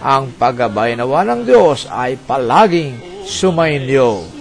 ang paggabay nawa ng Diyos ay palaging sumainyo.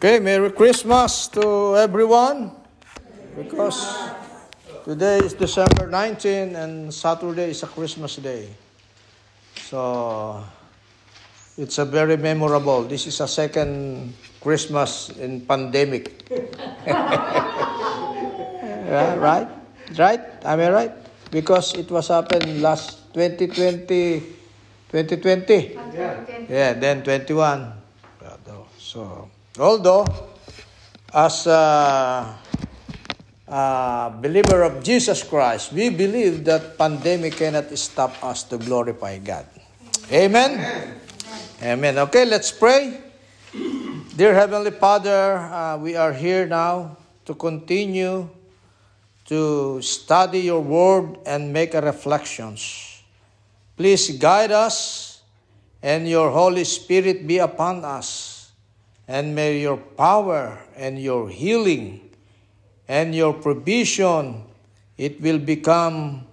Okay, Merry Christmas to everyone. Because today is December 19 and Saturday is a Christmas day. So it's a very memorable. This is a second Christmas in pandemic. Yeah, right? Right? Am I right? Because it was happened last 2020, 2020. Yeah, then 21. So, although, as a, a believer of Jesus Christ, we believe that pandemic cannot stop us to glorify God. Amen? Amen. Okay, let's pray. Dear Heavenly Father, uh, we are here now to continue to study your word and make reflections. Please guide us and your Holy Spirit be upon us. And may your power and your healing and your provision, it will become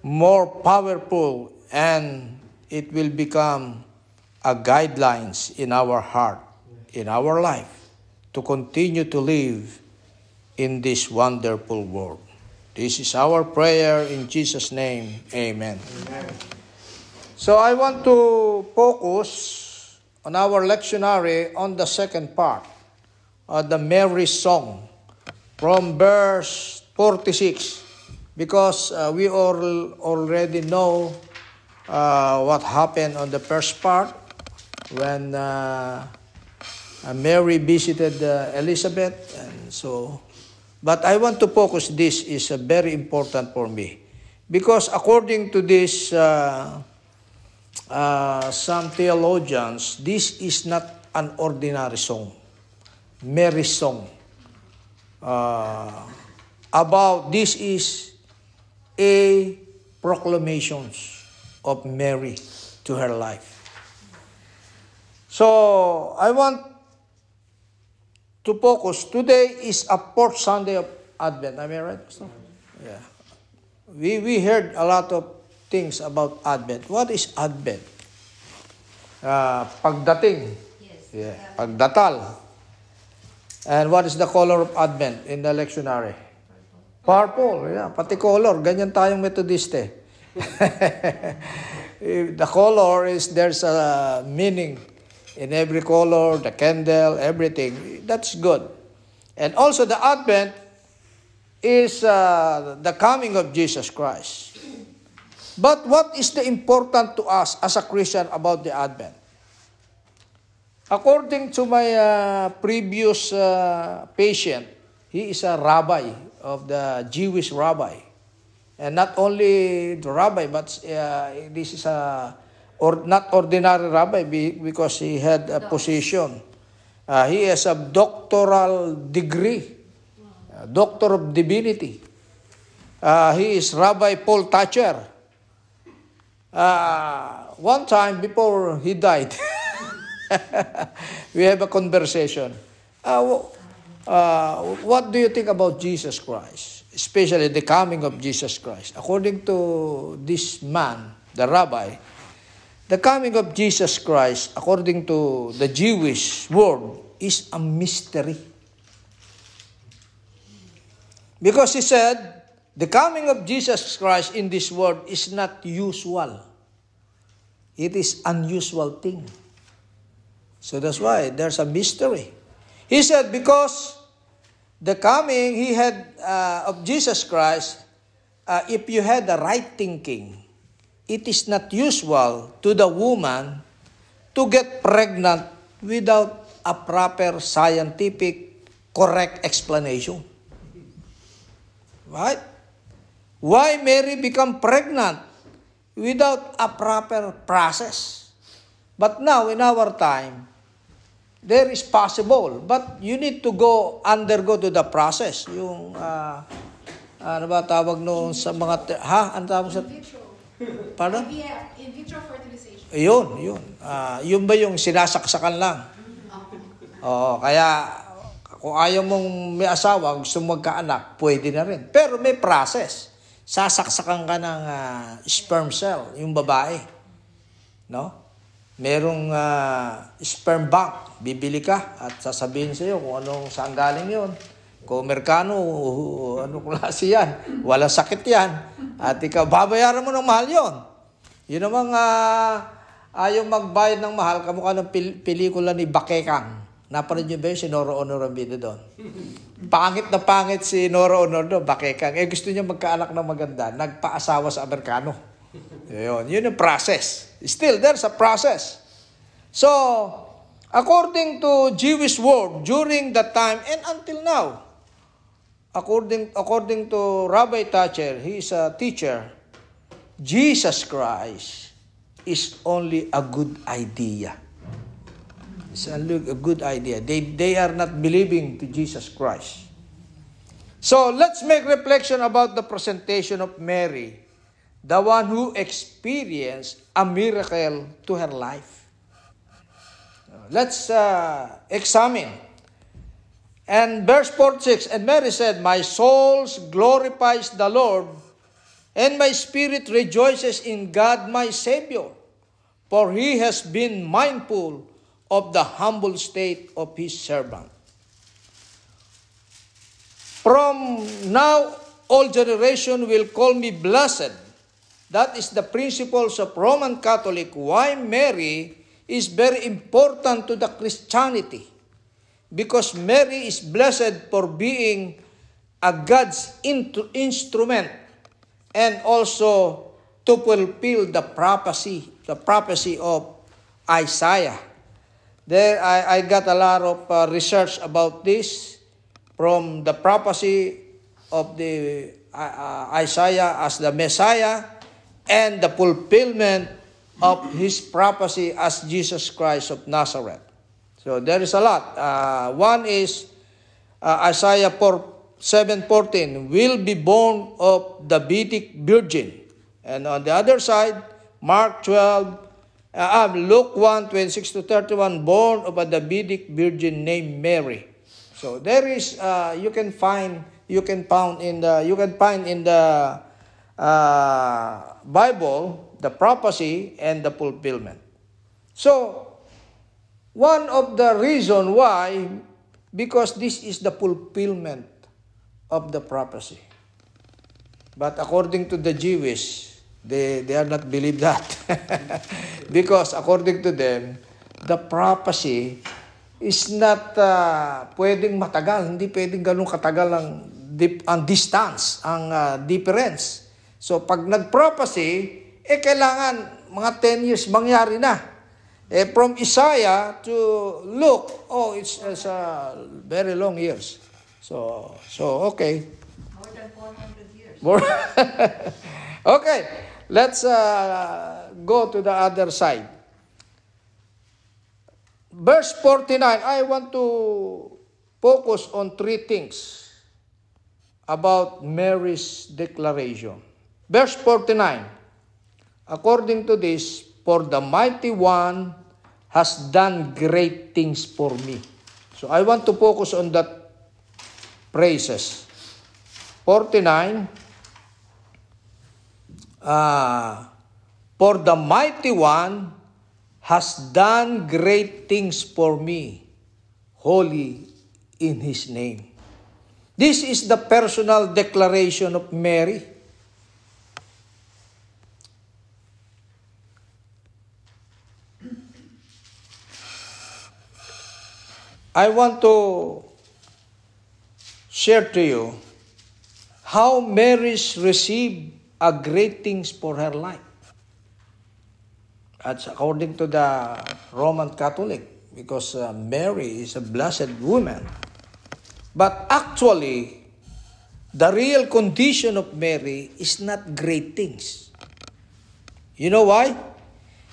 more powerful and it will become a guidelines in our heart, in our life, to continue to live in this wonderful world. This is our prayer in Jesus' name. Amen. So I want to focus on our lectionary on the second part of the Mary song from verse 46 because uh, we all already know uh, what happened on the first part when uh, uh, Mary visited uh, Elizabeth and so but I want to focus this is uh, very important for me because according to this uh, some theologians, this is not an ordinary song, Mary song. Uh, about this is a proclamations of Mary to her life. So I want to focus. Today is a fourth Sunday of Advent. Am I right? Yeah. We we heard a lot of things about Advent. What is Advent? Uh, pagdating. Yeah. Pagdatal. And what is the color of Advent in the lectionary? Purple. Yeah, pati color. Ganyan tayong Methodist eh. the color is, there's a meaning in every color, the candle, everything. That's good. And also the Advent is uh, the coming of Jesus Christ. But what is the important to us as a Christian about the Advent? According to my uh, previous uh, patient, he is a rabbi of the Jewish rabbi. And not only the rabbi, but uh, this is a or not ordinary rabbi be- because he had a position. Uh, he has a doctoral degree, a doctor of divinity. Uh, he is Rabbi Paul Thatcher. Uh, one time before he died, we have a conversation. Uh, uh, what do you think about Jesus Christ? Especially the coming of Jesus Christ. According to this man, the rabbi, the coming of Jesus Christ, according to the Jewish word, is a mystery. Because he said, the coming of Jesus Christ in this world is not usual. It is unusual thing. So that's why there's a mystery. He said, because the coming he had uh, of Jesus Christ, uh, if you had the right thinking, it is not usual to the woman to get pregnant without a proper scientific correct explanation. Right? Why Mary become pregnant without a proper process? But now in our time, there is possible, but you need to go undergo to the process. Yung ah, ano ba tawag noon sa mga te- ha? Ano tawag sa Pardon? IVF, in vitro fertilization. Yun, yun. Ah, yun ba yung sinasaksakan lang? Oo, kaya kung ayaw mong may asawa, gusto magkaanak, pwede na rin. Pero may process. Sasaksakan ka ng ah, sperm cell, yung babae. No? Merong ah, sperm bank, bibili ka at sasabihin sa iyo kung anong saan galing yon. Kung Amerikano, ano klase yan? Walang sakit yan. At ikaw, babayaran mo ng mahal yon. Yun namang ah, ayaw magbayad ng mahal, kamukha ng pil- pelikula ni Bakekang. Napanood niyo ba yun si Nora Honor ang bida doon? Pangit na pangit si Nora Honor doon, Bakekang. Eh gusto niya magkaanak na maganda, nagpaasawa sa Amerikano. Yun, yun yung process. Still, there's a process. So, according to Jewish word, during that time and until now, according according to Rabbi Thatcher, he is a teacher, Jesus Christ is only a good idea. It's a, lo- a good idea. They, they are not believing to Jesus Christ. So let's make reflection about the presentation of Mary, the one who experienced a miracle to her life. Let's uh, examine. And verse 46, and Mary said, My soul glorifies the Lord, and my spirit rejoices in God my Savior, for he has been mindful of the humble state of his servant. From now, all generation will call me blessed. That is the principles of Roman Catholic, why Mary is very important to the Christianity. Because Mary is blessed for being a God's in- instrument and also to fulfill the prophecy, the prophecy of Isaiah. There, I, I got a lot of uh, research about this from the prophecy of the uh, uh, Isaiah as the Messiah and the fulfillment of his prophecy as Jesus Christ of Nazareth. So there is a lot. Uh, one is uh, Isaiah 4, 7.14, will be born of the Davidic virgin. And on the other side, Mark 12, uh, um, Luke 1, 26 to 31, born of a Davidic virgin named Mary. So there is, uh, you can find, you can found in the, you can find in the uh, Bible the prophecy and the fulfillment. So one of the reason why, because this is the fulfillment of the prophecy. But according to the Jewish, they, they are not believe that. because according to them, the prophecy is not uh, pwedeng matagal. Hindi pwedeng ganun katagal ang, dip, ang distance, ang uh, difference. So pag nag-prophecy, eh kailangan mga 10 years mangyari na. Eh from Isaiah to Luke, oh, it's, it's uh, very long years. So, so okay. More than 400 years. More. okay, let's uh, go to the other side. Verse 49, I want to focus on three things about Mary's declaration. Verse 49, according to this, for the mighty one has done great things for me. So I want to focus on that praises. 49, uh, For the mighty one has done great things for me, holy in his name. This is the personal declaration of Mary. I want to share to you how Mary's received a great things for her life. That's according to the Roman Catholic, because uh, Mary is a blessed woman. But actually, the real condition of Mary is not great things. You know why?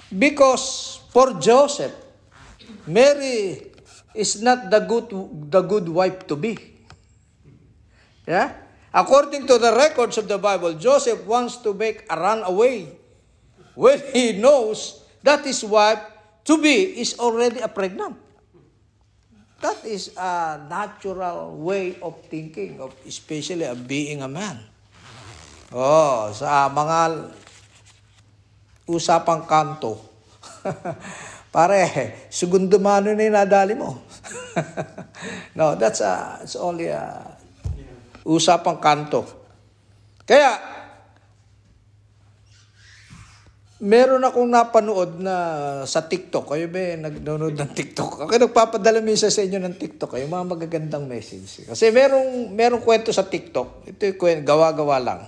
Because for Joseph, Mary is not the good the good wife to be. Yeah? According to the records of the Bible, Joseph wants to make a runaway when he knows that his wife to be is already a pregnant. That is a natural way of thinking, of especially of being a man. Oh, sa mga usapang kanto. Pare, segundo mano na yung nadali mo. no, that's a, it's only a usapang kanto. Kaya, meron akong napanood na sa TikTok. Kayo ba nagnonood ng TikTok? Ako nagpapadala minsan sa inyo ng TikTok. Yung mga magagandang message. Kasi merong, merong kwento sa TikTok. Ito yung gawa-gawa lang.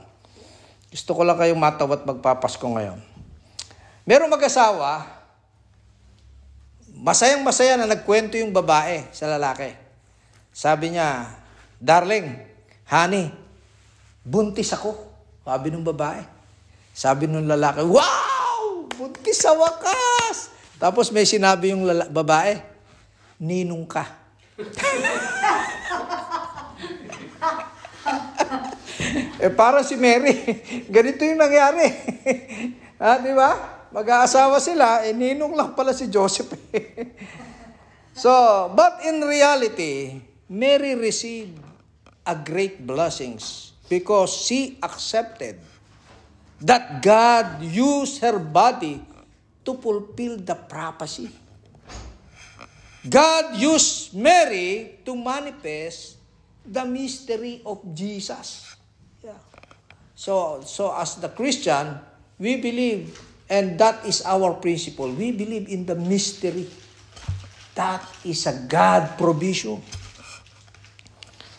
Gusto ko lang kayong matawa at magpapasko ngayon. Merong mag-asawa, masayang masaya na nagkwento yung babae sa lalaki. Sabi niya, Darling, honey, buntis ako. Sabi ng babae. Sabi ng lalaki, Wow! Buntis sa wakas! Tapos may sinabi yung lala- babae, Ninong ka. eh para si Mary, ganito yung nangyari. ha, di ba? Mag-aasawa sila, eh ninong lang pala si Joseph. so, but in reality, Mary received a great blessings because she accepted that God used her body to fulfill the prophecy. God used Mary to manifest the mystery of Jesus. Yeah. So, so as the Christian, we believe, and that is our principle. We believe in the mystery. That is a God provision.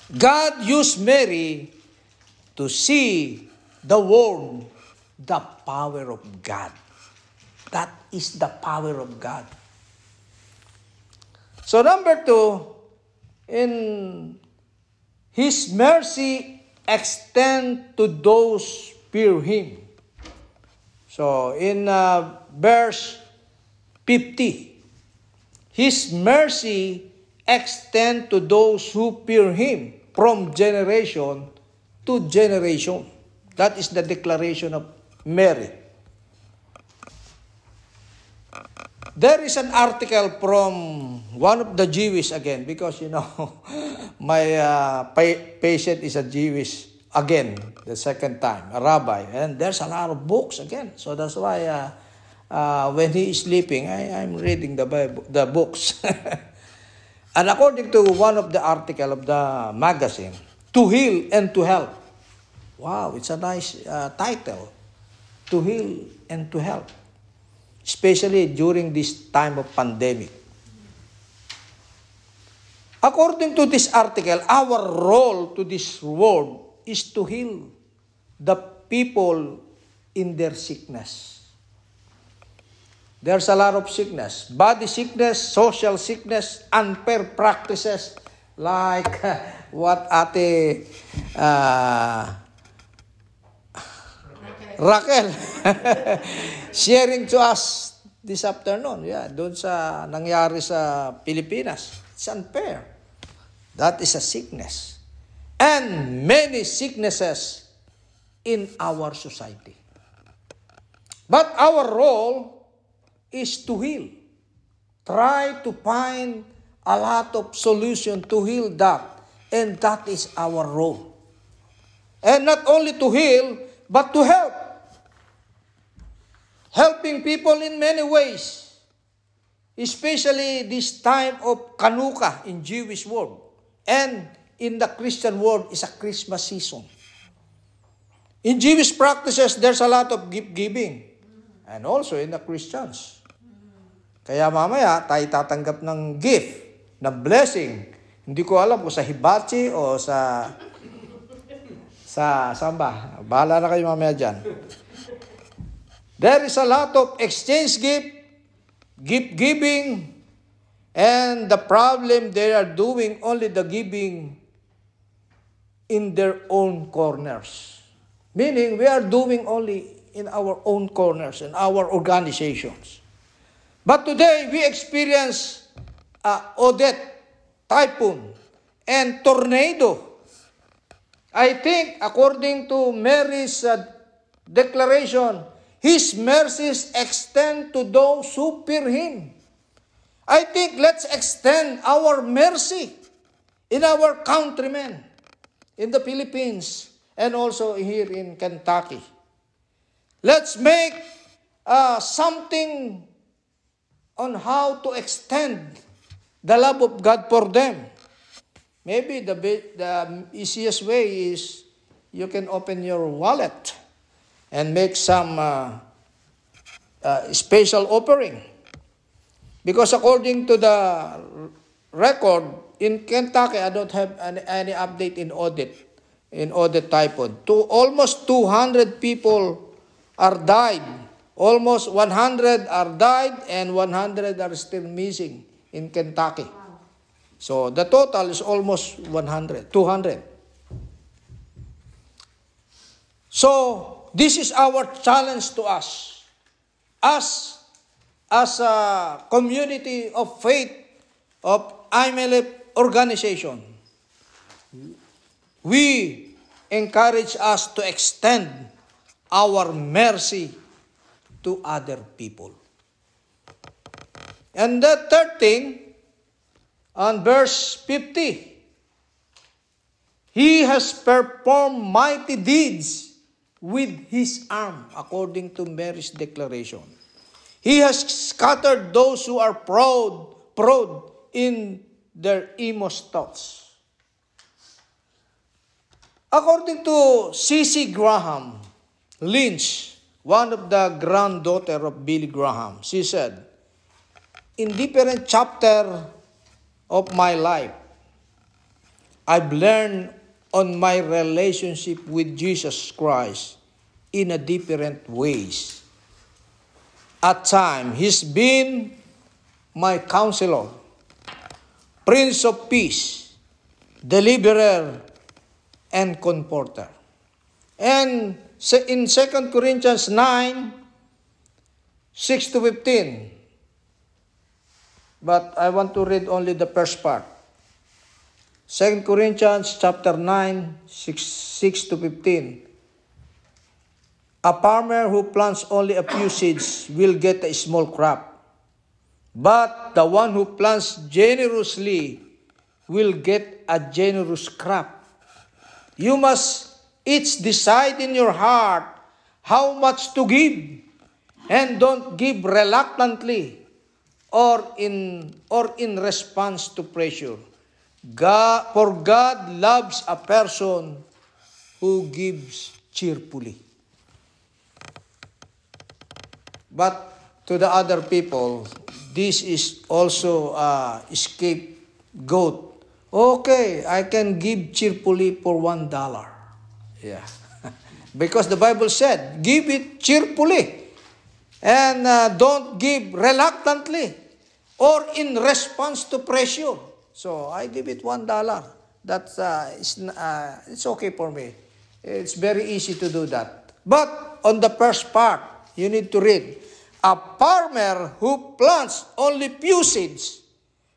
God used Mary to see the world, the power of God. That is the power of God. So number two, in His mercy extend to those fear Him. So, in uh, verse 50, His mercy extend to those who fear Him from generation to generation. That is the declaration of Mary. There is an article from one of the Jewish again because you know my uh, pa- patient is a Jewish again the second time a rabbi and there's a lot of books again so that's why uh, uh, when he is sleeping I, I'm reading the Bible, the books and according to one of the article of the magazine to heal and to help wow it's a nice uh, title to heal and to help especially during this time of pandemic. According to this article, our role to this world is to heal the people in their sickness. There's a lot of sickness, body sickness, social sickness, unfair practices like what Ate uh, Raquel sharing to us this afternoon. Yeah, doon sa nangyari sa Pilipinas. It's unfair. That is a sickness. And many sicknesses in our society. But our role is to heal. Try to find a lot of solution to heal that. And that is our role. And not only to heal, but to help helping people in many ways, especially this time of Kanuka in Jewish world and in the Christian world is a Christmas season. In Jewish practices, there's a lot of gift giving and also in the Christians. Kaya mamaya tayo tatanggap ng gift, ng blessing. Hindi ko alam kung sa hibachi o sa sa samba. Bahala na kayo mamaya dyan. There is a lot of exchange gift, gift giving, and the problem they are doing only the giving in their own corners. Meaning we are doing only in our own corners, in our organizations. But today we experience uh, Odette, typhoon, and tornado. I think according to Mary's uh, declaration, His mercies extend to those who fear Him. I think let's extend our mercy in our countrymen in the Philippines and also here in Kentucky. Let's make uh, something on how to extend the love of God for them. Maybe the, the easiest way is you can open your wallet and make some uh, uh, special offering. Because according to the record, in Kentucky, I don't have any, any update in audit, in audit typhoid. To almost 200 people are died. Almost 100 are died and 100 are still missing in Kentucky. So the total is almost 100, 200. So this is our challenge to us. Us, as a community of faith of IMLF organization, we encourage us to extend our mercy to other people. And the third thing, on verse 50, He has performed mighty deeds with his arm, according to Mary's declaration. He has scattered those who are proud, proud in their inmost thoughts. According to C.C. Graham Lynch, one of the granddaughter of Billy Graham, she said, in different chapter of my life, I've learned on my relationship with Jesus Christ in a different ways. At time, He's been my counselor, Prince of Peace, Deliverer, and Comforter. And in 2 Corinthians 9, 6 to 15. But I want to read only the first part. 2 Corinthians chapter 9, 6, 6 to 15. A farmer who plants only a few seeds will get a small crop. But the one who plants generously will get a generous crop. You must each decide in your heart how much to give, and don't give reluctantly or in or in response to pressure. God, for God loves a person who gives cheerfully. But to the other people, this is also a scapegoat. Okay, I can give cheerfully for one dollar. Yeah. because the Bible said, give it cheerfully. And uh, don't give reluctantly or in response to pressure. So I give it one dollar. That's uh, it's, uh, it's okay for me. It's very easy to do that. But on the first part, you need to read. A farmer who plants only few seeds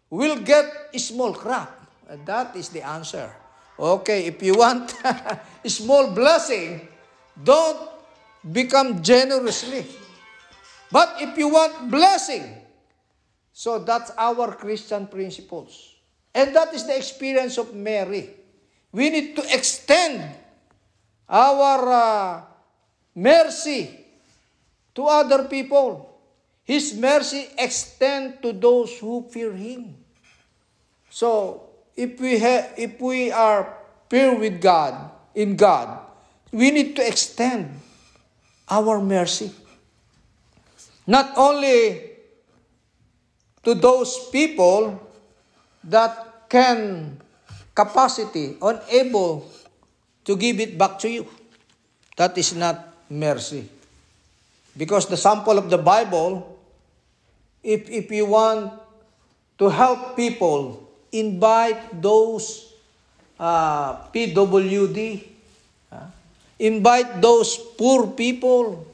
will get a small crop. That is the answer. Okay, if you want small blessing, don't become generously. But if you want blessing, so that's our Christian principles. And that is the experience of Mary. We need to extend our uh, mercy to other people. His mercy extend to those who fear Him. So, if we ha- if we are pure with God, in God, we need to extend our mercy. Not only to those people that can capacity, unable to give it back to you. That is not mercy. Because the sample of the Bible, if, if you want to help people, invite those uh, PWD, invite those poor people,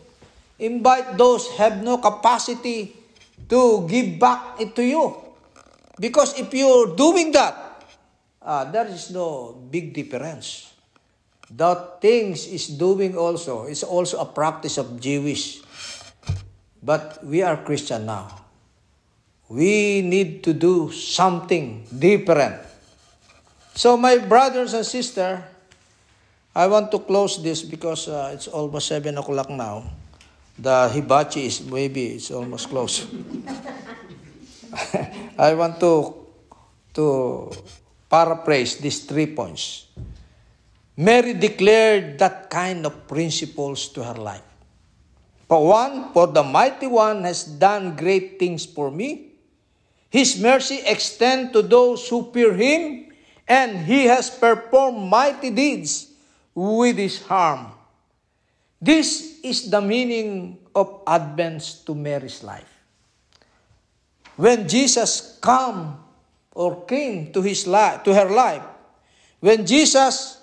invite those have no capacity to give back it to you. Because if you're doing that, uh, there is no big difference. That things is doing also is also a practice of Jewish. But we are Christian now. We need to do something different. So my brothers and sisters, I want to close this because uh, it's almost 7 o'clock now. The hibachi is maybe it's almost close. I want to to paraphrase these three points. Mary declared that kind of principles to her life. For one, for the mighty one has done great things for me. His mercy extend to those who fear him, and he has performed mighty deeds with his arm. This is the meaning of Advent to Mary's life. When Jesus come or came to his life, to her life, when Jesus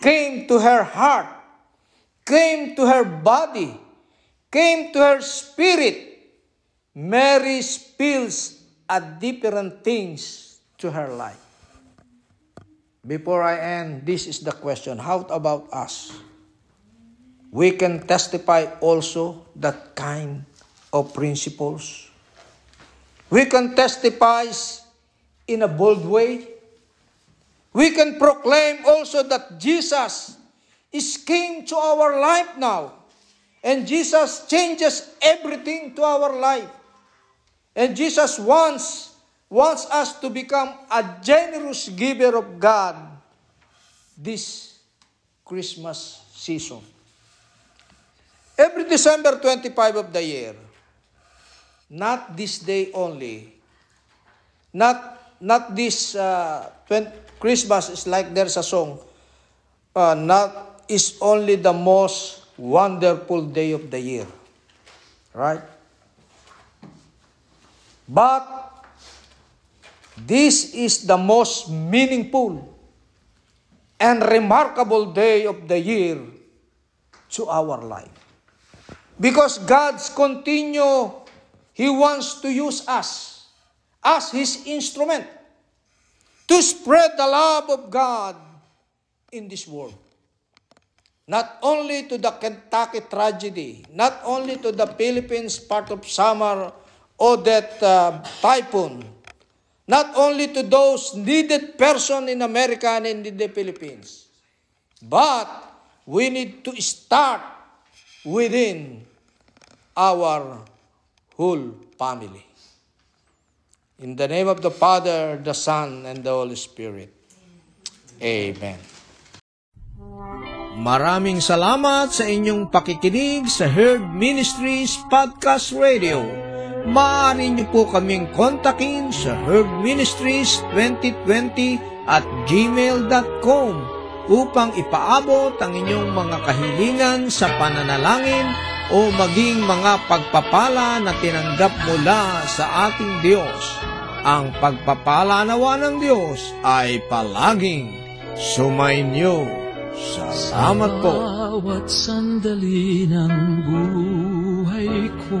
came to her heart, came to her body, came to her spirit, Mary spills a different things to her life. Before I end, this is the question. How about us? We can testify also that kind of principles. We can testify in a bold way. We can proclaim also that Jesus is came to our life now. And Jesus changes everything to our life. And Jesus wants, wants us to become a generous giver of God this Christmas season. Every December 25 of the year, not this day only, not not this uh, 20, Christmas is like there's a song, uh, not is only the most wonderful day of the year, right? But this is the most meaningful and remarkable day of the year to our life. Because God's continue, He wants to use us as His instrument to spread the love of God in this world. Not only to the Kentucky tragedy, not only to the Philippines part of summer or that uh, typhoon, not only to those needed person in America and in the Philippines, but we need to start within our whole family. In the name of the Father, the Son, and the Holy Spirit. Amen. Maraming salamat sa inyong pakikinig sa Herd Ministries Podcast Radio. Maaari niyo po kaming kontakin sa Herd Ministries 2020 at gmail.com upang ipaabot ang inyong mga kahilingan sa pananalangin o maging mga pagpapala na tinanggap mula sa ating Diyos. Ang pagpapala nawa ng Diyos ay palaging sumainyo. Salamat po. Bawat sandali ng buhay ko